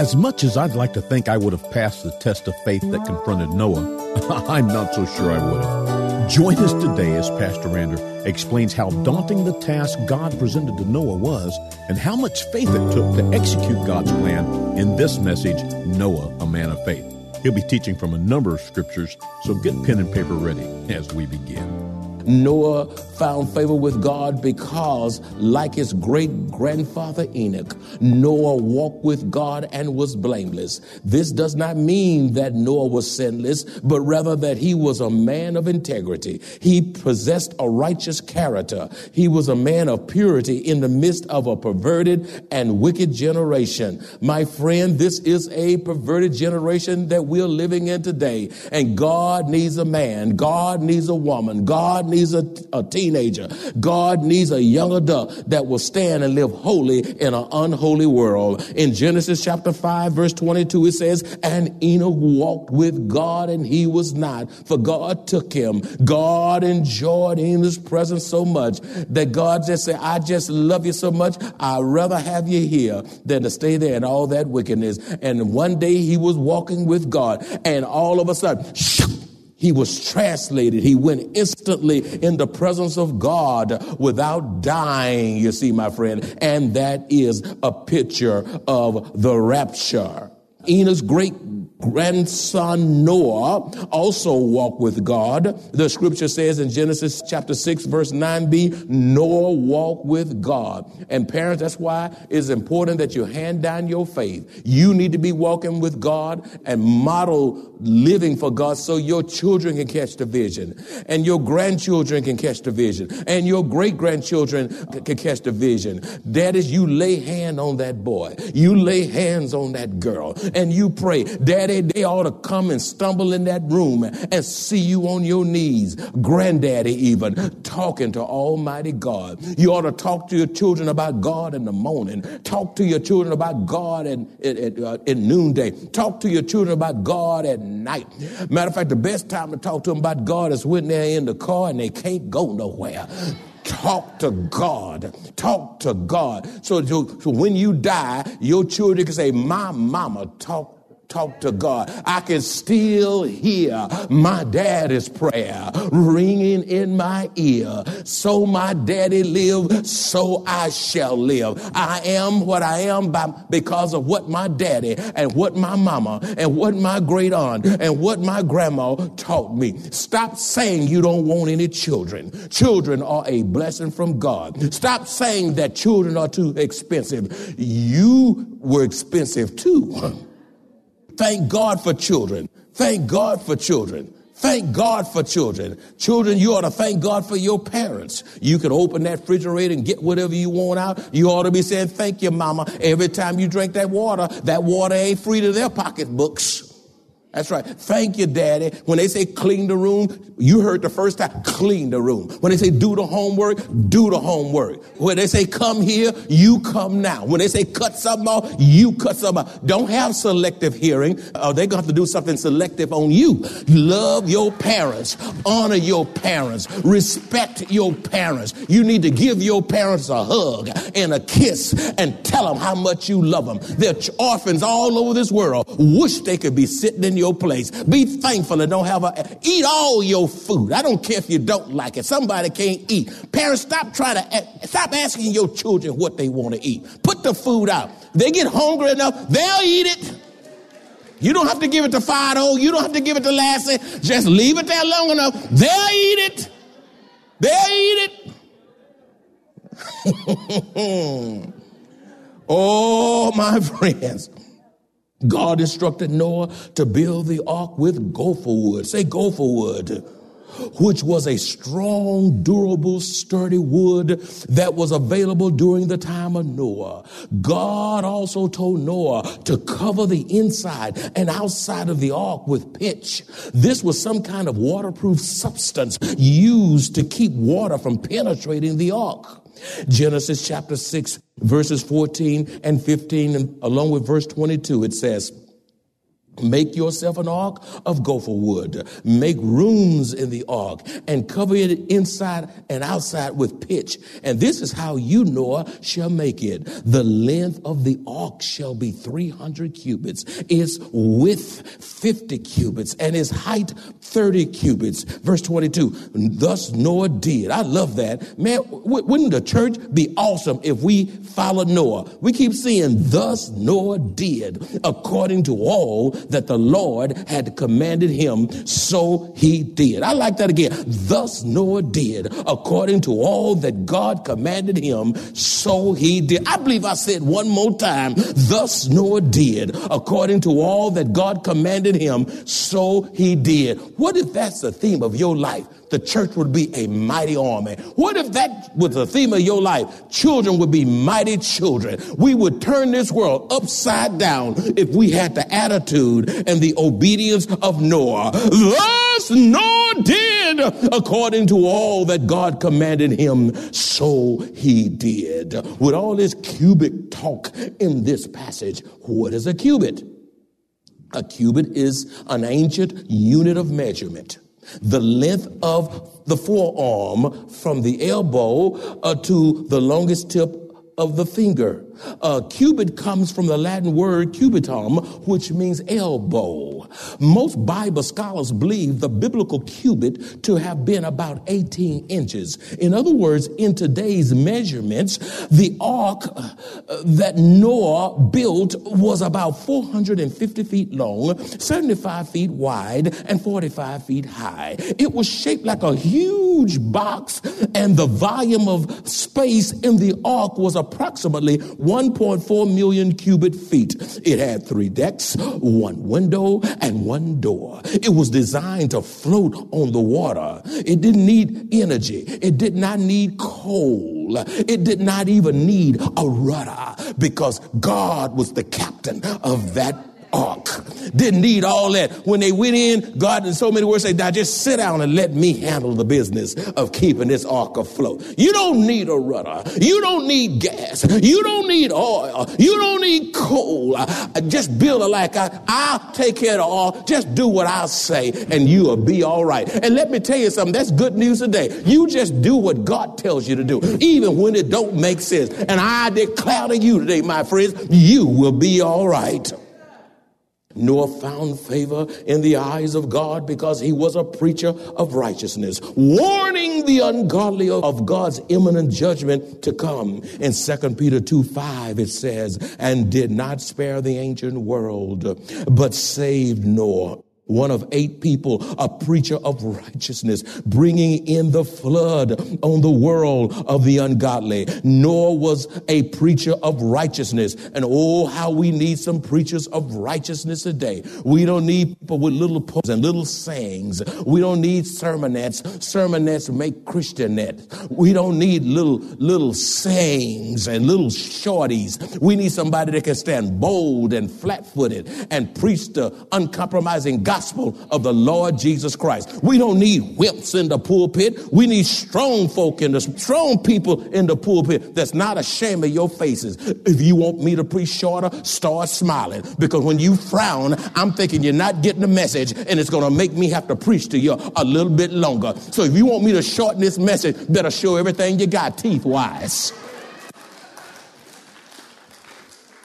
As much as I'd like to think I would have passed the test of faith that confronted Noah, I'm not so sure I would have. Join us today as Pastor Rander explains how daunting the task God presented to Noah was and how much faith it took to execute God's plan in this message, Noah, a man of faith. He'll be teaching from a number of scriptures, so get pen and paper ready as we begin. Noah found favor with God because, like his great grandfather Enoch, Noah walked with God and was blameless. This does not mean that Noah was sinless, but rather that he was a man of integrity. He possessed a righteous character. He was a man of purity in the midst of a perverted and wicked generation. My friend, this is a perverted generation that we're living in today. And God needs a man. God needs a woman. God needs a, a teenager. God needs a young adult that will stand and live holy in an unholy world. In Genesis chapter 5, verse 22, it says, And Enoch walked with God and he was not, for God took him. God enjoyed Enoch's presence so much that God just said, I just love you so much. I'd rather have you here than to stay there in all that wickedness. And one day he was walking with God, and all of a sudden, he was translated. He went instantly in the presence of God without dying, you see, my friend. And that is a picture of the rapture. Enoch's great grandson Noah also walked with God. The scripture says in Genesis chapter 6 verse 9b, Noah walked with God. And parents, that's why it's important that you hand down your faith. You need to be walking with God and model living for God so your children can catch the vision and your grandchildren can catch the vision and your great grandchildren can catch the vision. That is, you lay hand on that boy. You lay hands on that girl and you pray, Daddy, they ought to come and stumble in that room and see you on your knees. Granddaddy, even talking to Almighty God. You ought to talk to your children about God in the morning. Talk to your children about God in, uh, noonday. Talk to your children about God at night. Matter of fact, the best time to talk to them about God is when they're in the car and they can't go nowhere. Talk to God. Talk to God. So, so when you die, your children can say, My mama talked talk to God. I can still hear my daddy's prayer ringing in my ear. So my daddy lived, so I shall live. I am what I am by, because of what my daddy and what my mama and what my great aunt and what my grandma taught me. Stop saying you don't want any children. Children are a blessing from God. Stop saying that children are too expensive. You were expensive too. Thank God for children. Thank God for children. Thank God for children. Children, you ought to thank God for your parents. You can open that refrigerator and get whatever you want out. You ought to be saying, thank you, mama. Every time you drink that water, that water ain't free to their pocketbooks. That's right. Thank you, Daddy. When they say clean the room, you heard the first time, clean the room. When they say do the homework, do the homework. When they say come here, you come now. When they say cut something off, you cut something off. Don't have selective hearing. Uh, they're going to have to do something selective on you. Love your parents. Honor your parents. Respect your parents. You need to give your parents a hug and a kiss and tell them how much you love them. They're orphans all over this world. Wish they could be sitting in your place. Be thankful and don't have a, eat all your food. I don't care if you don't like it. Somebody can't eat. Parents, stop trying to, stop asking your children what they want to eat. Put the food out. They get hungry enough, they'll eat it. You don't have to give it to Fido. Oh, you don't have to give it to Lassie. Just leave it there long enough. They'll eat it. They'll eat it. oh, my friends. God instructed Noah to build the ark with gopher wood. Say gopher wood which was a strong, durable, sturdy wood that was available during the time of Noah. God also told Noah to cover the inside and outside of the ark with pitch. This was some kind of waterproof substance used to keep water from penetrating the ark. Genesis chapter 6, verses 14 and 15, and along with verse 22, it says, Make yourself an ark of gopher wood. Make rooms in the ark and cover it inside and outside with pitch. And this is how you, Noah, shall make it. The length of the ark shall be 300 cubits, its width 50 cubits, and its height 30 cubits. Verse 22. Thus Noah did. I love that. Man, wouldn't the church be awesome if we followed Noah? We keep seeing, thus Noah did according to all that the Lord had commanded him, so he did. I like that again. Thus Noah did according to all that God commanded him, so he did. I believe I said one more time, thus Noah did according to all that God commanded him, so he did. What if that's the theme of your life? The church would be a mighty army. What if that was the theme of your life? Children would be mighty children. We would turn this world upside down if we had the attitude and the obedience of Noah. Thus Noah did according to all that God commanded him, so he did. With all this cubic talk in this passage, what is a cubit? A cubit is an ancient unit of measurement the length of the forearm from the elbow uh, to the longest tip of the finger. Uh, cubit comes from the Latin word cubitum, which means elbow. Most Bible scholars believe the biblical cubit to have been about 18 inches. In other words, in today's measurements, the ark uh, that Noah built was about 450 feet long, 75 feet wide, and 45 feet high. It was shaped like a huge box, and the volume of space in the ark was approximately 1.4 million cubic feet. It had three decks, one window, and one door. It was designed to float on the water. It didn't need energy. It did not need coal. It did not even need a rudder because God was the captain of that ark. Didn't need all that. When they went in, God in so many words said, now just sit down and let me handle the business of keeping this ark afloat. You don't need a rudder. You don't need gas. You don't need oil. You don't need coal. Uh, just build it like I, I'll take care of all. Just do what I say and you will be all right. And let me tell you something. That's good news today. You just do what God tells you to do, even when it don't make sense. And I declare to you today, my friends, you will be all right. Noah found favor in the eyes of God because he was a preacher of righteousness, warning the ungodly of God's imminent judgment to come. In 2 Peter 2 5, it says, and did not spare the ancient world, but saved Noah one of eight people, a preacher of righteousness, bringing in the flood on the world of the ungodly. Noah was a preacher of righteousness. And oh, how we need some preachers of righteousness today. We don't need people with little poems and little sayings. We don't need sermonettes. Sermonettes make Christianettes. We don't need little, little sayings and little shorties. We need somebody that can stand bold and flat footed and preach the uncompromising gospel gospel of the Lord Jesus Christ. We don't need wimps in the pulpit. We need strong folk in the strong people in the pulpit that's not ashamed of your faces. If you want me to preach shorter, start smiling because when you frown, I'm thinking you're not getting the message and it's going to make me have to preach to you a little bit longer. So if you want me to shorten this message, better show everything you got teeth wise.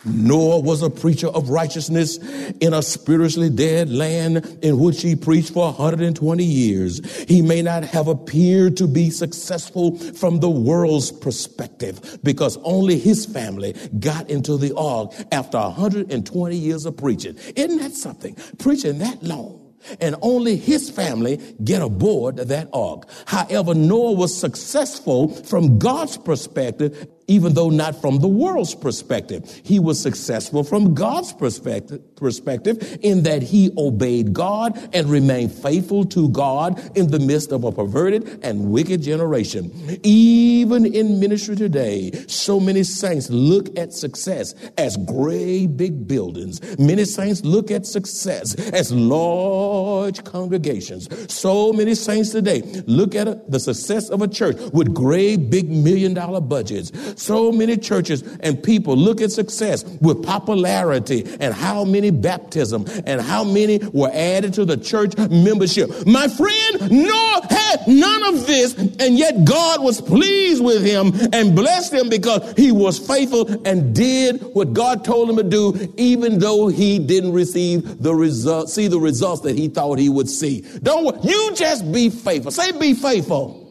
Noah was a preacher of righteousness in a spiritually dead land in which he preached for 120 years. He may not have appeared to be successful from the world's perspective because only his family got into the ark after 120 years of preaching. Isn't that something? Preaching that long and only his family get aboard that ark. However, Noah was successful from God's perspective even though not from the world's perspective. He was successful from God's perspective, perspective in that he obeyed God and remained faithful to God in the midst of a perverted and wicked generation. Even in ministry today, so many saints look at success as great big buildings. Many saints look at success as large congregations. So many saints today look at the success of a church with great big million dollar budgets so many churches and people look at success with popularity and how many baptism and how many were added to the church membership. My friend, Noah had none of this, and yet God was pleased with him and blessed him because he was faithful and did what God told him to do, even though he didn't receive the result, see the results that he thought he would see. Don't you just be faithful. Say be faithful.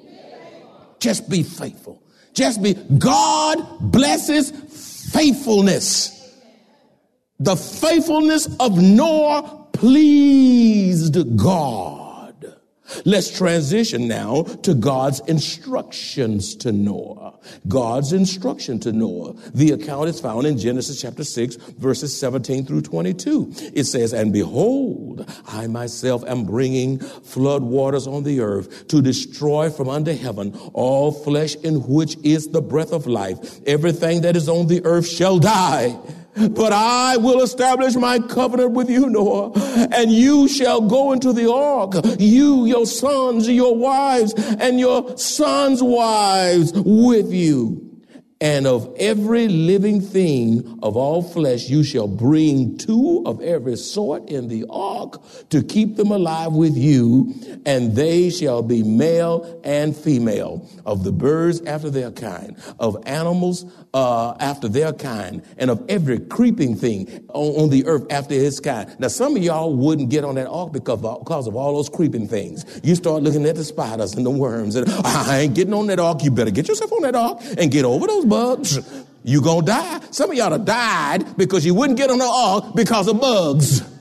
Just be faithful. Just be, God blesses faithfulness. The faithfulness of Noah pleased God. Let's transition now to God's instructions to Noah. God's instruction to Noah. The account is found in Genesis chapter 6, verses 17 through 22. It says, And behold, I myself am bringing flood waters on the earth to destroy from under heaven all flesh in which is the breath of life. Everything that is on the earth shall die. But I will establish my covenant with you, Noah, and you shall go into the ark, you, your sons, your wives, and your sons' wives with you. And of every living thing of all flesh, you shall bring two of every sort in the ark to keep them alive with you, and they shall be male and female, of the birds after their kind, of animals uh, after their kind, and of every creeping thing on, on, the earth after its kind. Now, some of y'all wouldn't get on that ark because of, because of all those creeping things. You start looking at the spiders and the worms, and I ain't getting on that ark. You better get yourself on that ark and get over those bugs. You gonna die. Some of y'all have died because you wouldn't get on the ark because of bugs.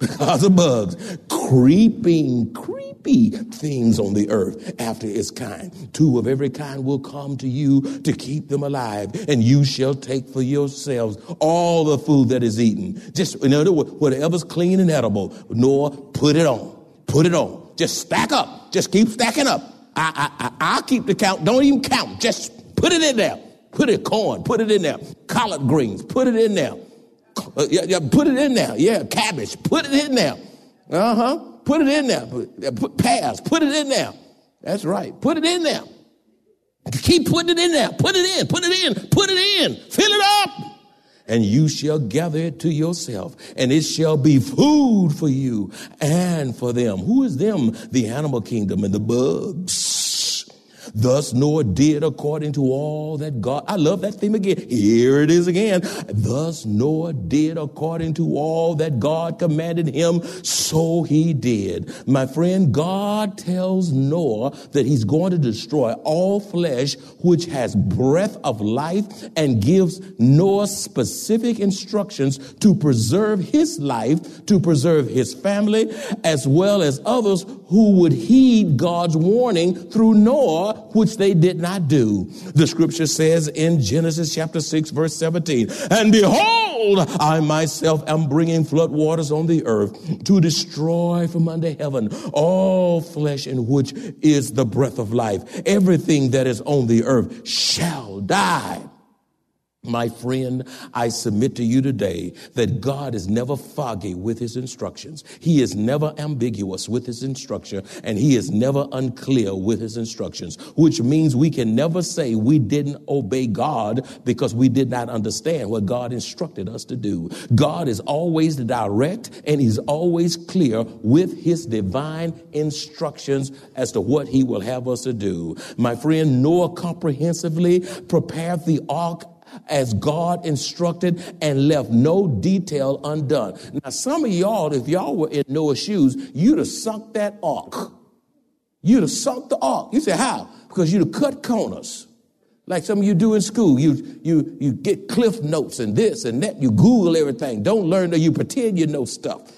Because of bugs. Creeping, creepy things on the earth after its kind. Two of every kind will come to you to keep them alive, and you shall take for yourselves all the food that is eaten. Just in other words, whatever's clean and edible, nor put it on. Put it on. Just stack up. Just keep stacking up. I, I, I, I'll keep the count. Don't even count. Just put it in there. Put it corn. Put it in there. Collard greens. Put it in there. Uh, yeah, yeah, put it in there. Yeah, cabbage. Put it in there. Uh huh. Put it in there. Put, pass. Put it in there. That's right. Put it in there. Keep putting it in there. Put it in. Put it in. Put it in. Fill it up. And you shall gather it to yourself, and it shall be food for you and for them. Who is them? The animal kingdom and the bugs Thus Noah did according to all that God, I love that theme again. Here it is again. Thus Noah did according to all that God commanded him, so he did. My friend, God tells Noah that he's going to destroy all flesh which has breath of life and gives Noah specific instructions to preserve his life, to preserve his family, as well as others who would heed God's warning through Noah which they did not do. The scripture says in Genesis chapter 6 verse 17, and behold, I myself am bringing flood waters on the earth to destroy from under heaven all flesh in which is the breath of life. Everything that is on the earth shall die. My friend, I submit to you today that God is never foggy with his instructions. He is never ambiguous with his instruction, and he is never unclear with his instructions, which means we can never say we didn't obey God because we did not understand what God instructed us to do. God is always direct and he's always clear with his divine instructions as to what he will have us to do. My friend, Noah comprehensively prepared the ark as God instructed and left no detail undone. Now, some of y'all, if y'all were in Noah's shoes, you'd have sunk that ark. You'd have sunk the ark. You say, how? Because you'd have cut corners. Like some of you do in school. You, you, you get cliff notes and this and that. You Google everything. Don't learn that you pretend you know stuff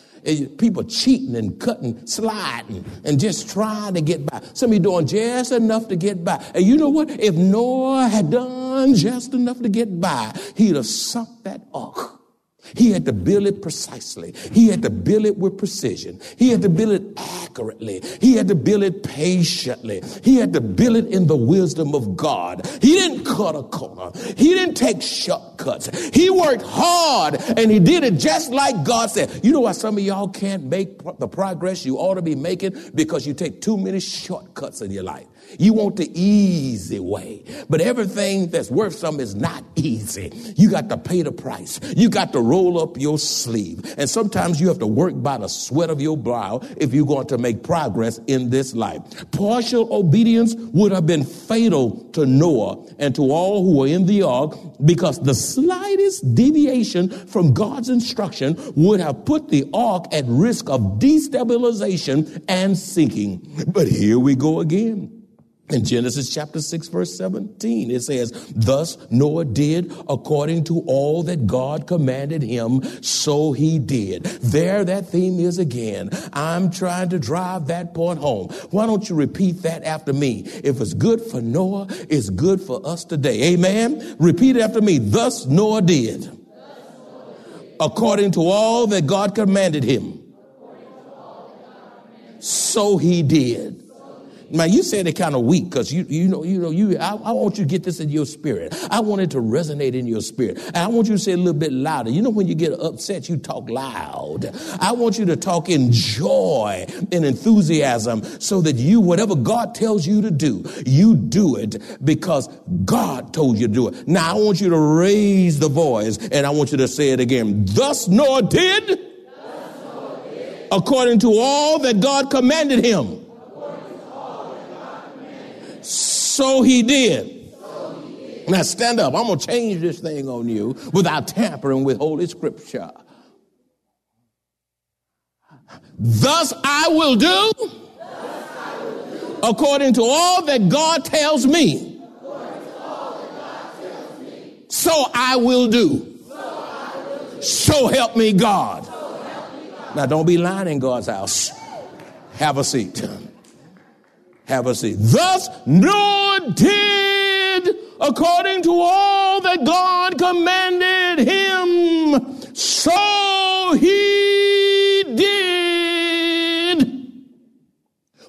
people cheating and cutting, sliding, and just trying to get by. Some of you doing just enough to get by. And you know what? If Noah had done just enough to get by, he'd have sunk that ark. He had to build it precisely. He had to build it with precision. He had to build it accurately. He had to build it patiently. He had to build it in the wisdom of God. He didn't cut a corner. He didn't take shortcuts. He worked hard and he did it just like God said. You know why some of y'all can't make the progress you ought to be making? Because you take too many shortcuts in your life. You want the easy way. But everything that's worth something is not easy. You got to pay the price. You got to roll up your sleeve. And sometimes you have to work by the sweat of your brow if you're going to make progress in this life. Partial obedience would have been fatal to Noah and to all who were in the ark because the slightest deviation from God's instruction would have put the ark at risk of destabilization and sinking. But here we go again. In Genesis chapter 6, verse 17, it says, Thus Noah did according to all that God commanded him, so he did. There, that theme is again. I'm trying to drive that point home. Why don't you repeat that after me? If it's good for Noah, it's good for us today. Amen? Repeat after me. Thus Noah did according to all that God commanded him, so he did. Man, you said it kind of weak because you, you know, you know, you, I, I, want you to get this in your spirit. I want it to resonate in your spirit. And I want you to say a little bit louder. You know, when you get upset, you talk loud. I want you to talk in joy and enthusiasm so that you, whatever God tells you to do, you do it because God told you to do it. Now I want you to raise the voice and I want you to say it again. Thus nor did, Thus Noah did. according to all that God commanded him. So he did. Now stand up. I'm going to change this thing on you without tampering with Holy Scripture. Thus I will do, according to all that God tells me. So I will do. So help me God. Now don't be lying in God's house. Have a seat. Have. Thus Noah did according to all that God commanded him. So he did.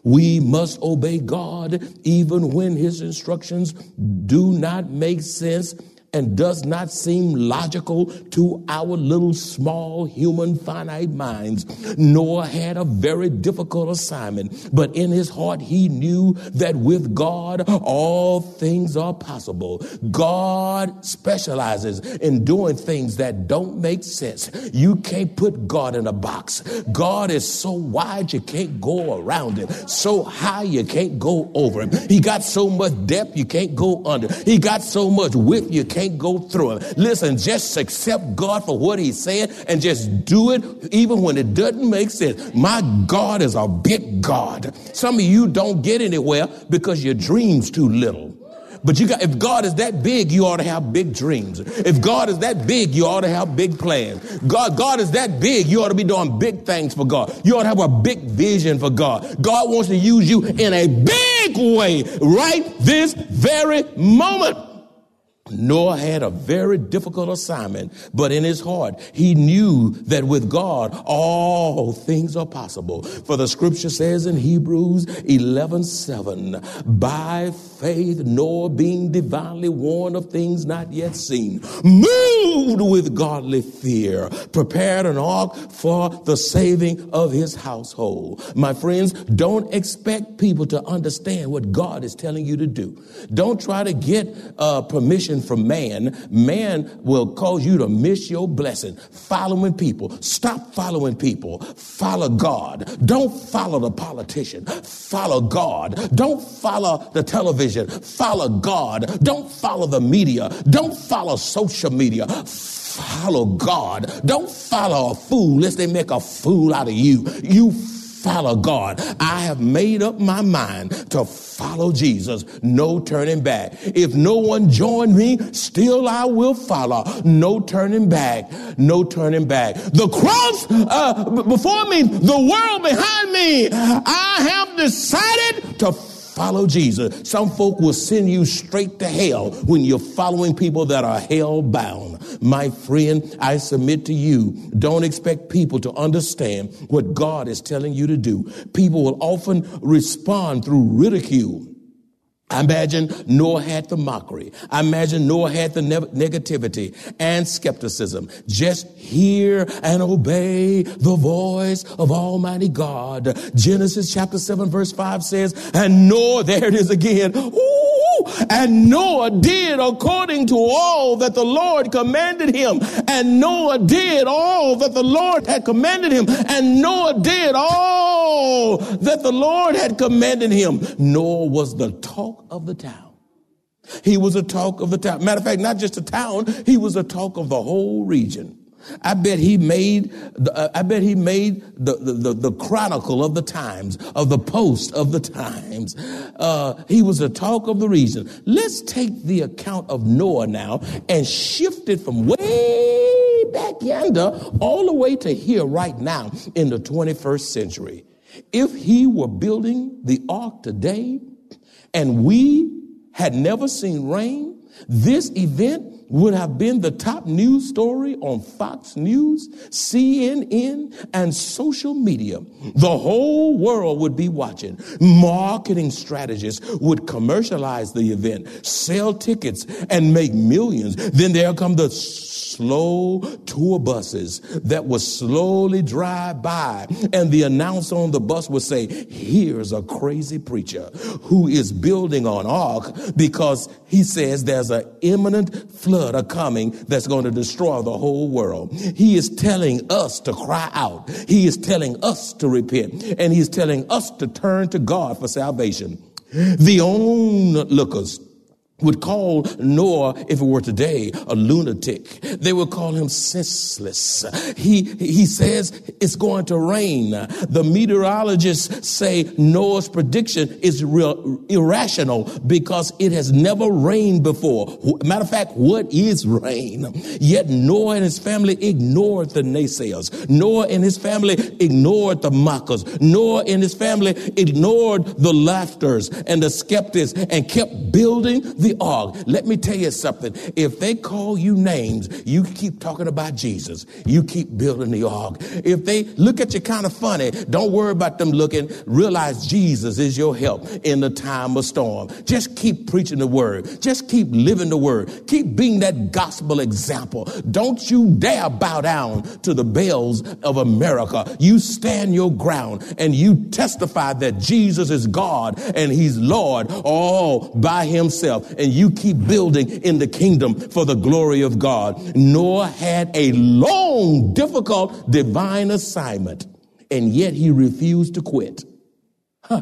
We must obey God even when his instructions do not make sense and does not seem logical to our little small human finite minds. Noah had a very difficult assignment, but in his heart he knew that with God all things are possible. God specializes in doing things that don't make sense. You can't put God in a box. God is so wide you can't go around him, so high you can't go over him. He got so much depth you can't go under. He got so much width you can't can't go through it. Listen, just accept God for what He's saying and just do it even when it doesn't make sense. My God is a big God. Some of you don't get anywhere because your dream's too little. But you got, if God is that big, you ought to have big dreams. If God is that big, you ought to have big plans. God, God is that big, you ought to be doing big things for God. You ought to have a big vision for God. God wants to use you in a big way right this very moment. Noah had a very difficult assignment, but in his heart, he knew that with God, all things are possible. For the scripture says in Hebrews 11, 7, by faith, Noah being divinely warned of things not yet seen, moved with godly fear, prepared an ark for the saving of his household. My friends, don't expect people to understand what God is telling you to do. Don't try to get uh, permission from man, man will cause you to miss your blessing. Following people. Stop following people. Follow God. Don't follow the politician. Follow God. Don't follow the television. Follow God. Don't follow the media. Don't follow social media follow God. Don't follow a fool lest they make a fool out of you. You follow God. I have made up my mind to follow Jesus. No turning back. If no one join me, still I will follow. No turning back. No turning back. The cross uh, before me, the world behind me. I have decided to follow Jesus. Some folk will send you straight to hell when you're following people that are hell bound. My friend, I submit to you, don't expect people to understand what God is telling you to do. People will often respond through ridicule I imagine Noah had the mockery. I imagine Noah had the ne- negativity and skepticism. Just hear and obey the voice of Almighty God. Genesis chapter 7 verse 5 says, and Noah, there it is again. Ooh, and Noah did according to all that the Lord commanded him. And Noah did all that the Lord had commanded him. And Noah did all that the Lord had commanded him. Noah was the talk of the town. He was a talk of the town. Matter of fact, not just the town, he was a talk of the whole region. I bet he made, uh, I bet he made the, the, the, chronicle of the times, of the post of the times. Uh, he was the talk of the region. Let's take the account of Noah now and shift it from way back yonder all the way to here right now in the 21st century. If he were building the ark today and we had never seen rain, this event would have been the top news story on Fox News, CNN, and social media. The whole world would be watching. Marketing strategists would commercialize the event, sell tickets, and make millions. Then there come the slow tour buses that would slowly drive by and the announcer on the bus would say, here's a crazy preacher who is building an ark because he says there's an imminent flood a coming that's going to destroy the whole world. He is telling us to cry out. He is telling us to repent and he's telling us to turn to God for salvation. The onlookers would call Noah, if it were today, a lunatic. They would call him senseless. He, he says it's going to rain. The meteorologists say Noah's prediction is real, irrational because it has never rained before. Matter of fact, what is rain? Yet Noah and his family ignored the naysayers. Noah and his family ignored the mockers. Noah and his family ignored the laughters and the skeptics and kept building the ark. Let me tell you something. If they call you names, you keep talking about Jesus. You keep building the ark. If they look at you kind of funny, don't worry about them looking. Realize Jesus is your help in the time of storm. Just keep preaching the word. Just keep living the word. Keep being that gospel example. Don't you dare bow down to the Baals of America. You stand your ground and you testify that Jesus is God and he's Lord all by himself and you keep building in the kingdom for the glory of God. Noah had a long, difficult divine assignment, and yet he refused to quit. Huh.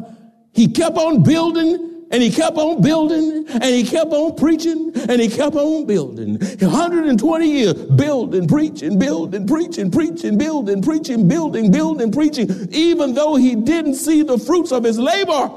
He kept on building and he kept on building and he kept on preaching and he kept on building. 120 years building, preaching, building, preaching, preaching, building, preaching, building, building, preaching, even though he didn't see the fruits of his labor.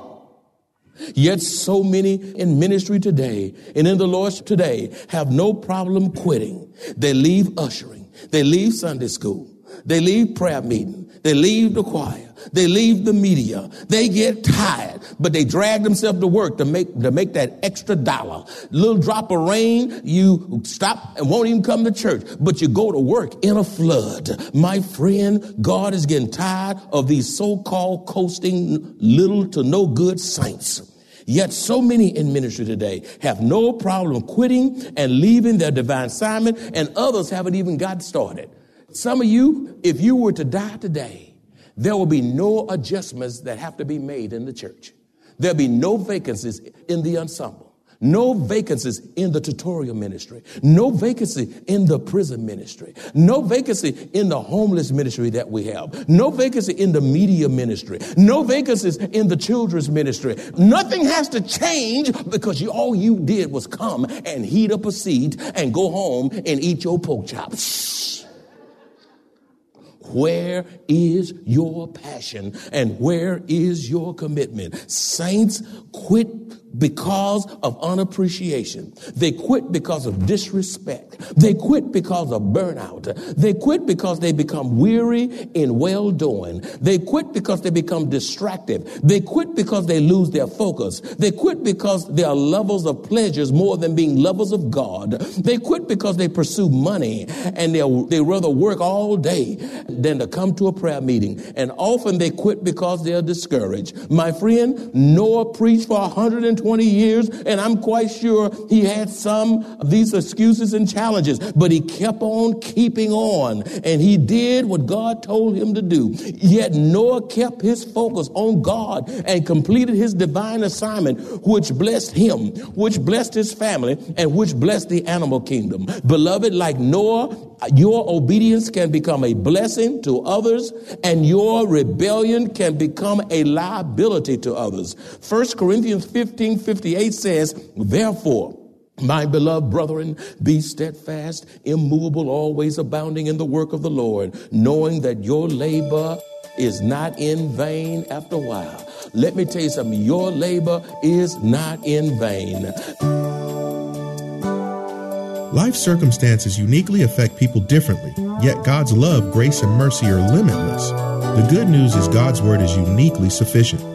Yet so many in ministry today and in the Lord today have no problem quitting. They leave ushering. They leave Sunday school. They leave prayer meeting. They leave the choir. They leave the media. They get tired, but they drag themselves to work to make, to make that extra dollar. Little drop of rain, you stop and won't even come to church, but you go to work in a flood. My friend, God is getting tired of these so-called coasting little to no good saints. Yet so many in ministry today have no problem quitting and leaving their divine assignment, and others haven't even got started. Some of you, if you were to die today, there will be no adjustments that have to be made in the church. There'll be no vacancies in the ensemble. No vacancies in the tutorial ministry. No vacancy in the prison ministry. No vacancy in the homeless ministry that we have. No vacancy in the media ministry. No vacancies in the children's ministry. Nothing has to change because you, all you did was come and heat up a seat and go home and eat your pork chops. Where is your passion and where is your commitment? Saints, quit because of unappreciation. They quit because of disrespect. They quit because of burnout. They quit because they become weary in well doing. They quit because they become distracted. They quit because they lose their focus. They quit because they are lovers of pleasures more than being lovers of God. They quit because they pursue money and they rather work all day than to come to a prayer meeting. And often they quit because they are discouraged. My friend, Noah preached for 120 years, and I'm quite sure he had some of these excuses and challenges, but he kept on keeping on, and he did what God told him to do. Yet Noah kept his focus on God and completed his divine assignment, which blessed him, which blessed his family, and which blessed the animal kingdom. Beloved, like Noah, your obedience can become a blessing to others, and your rebellion can become a liability to others. 1 Corinthians 15 58 says, Therefore, my beloved brethren, be steadfast, immovable, always abounding in the work of the Lord, knowing that your labor is not in vain after a while. Let me tell you something your labor is not in vain. Life circumstances uniquely affect people differently, yet God's love, grace, and mercy are limitless. The good news is God's word is uniquely sufficient.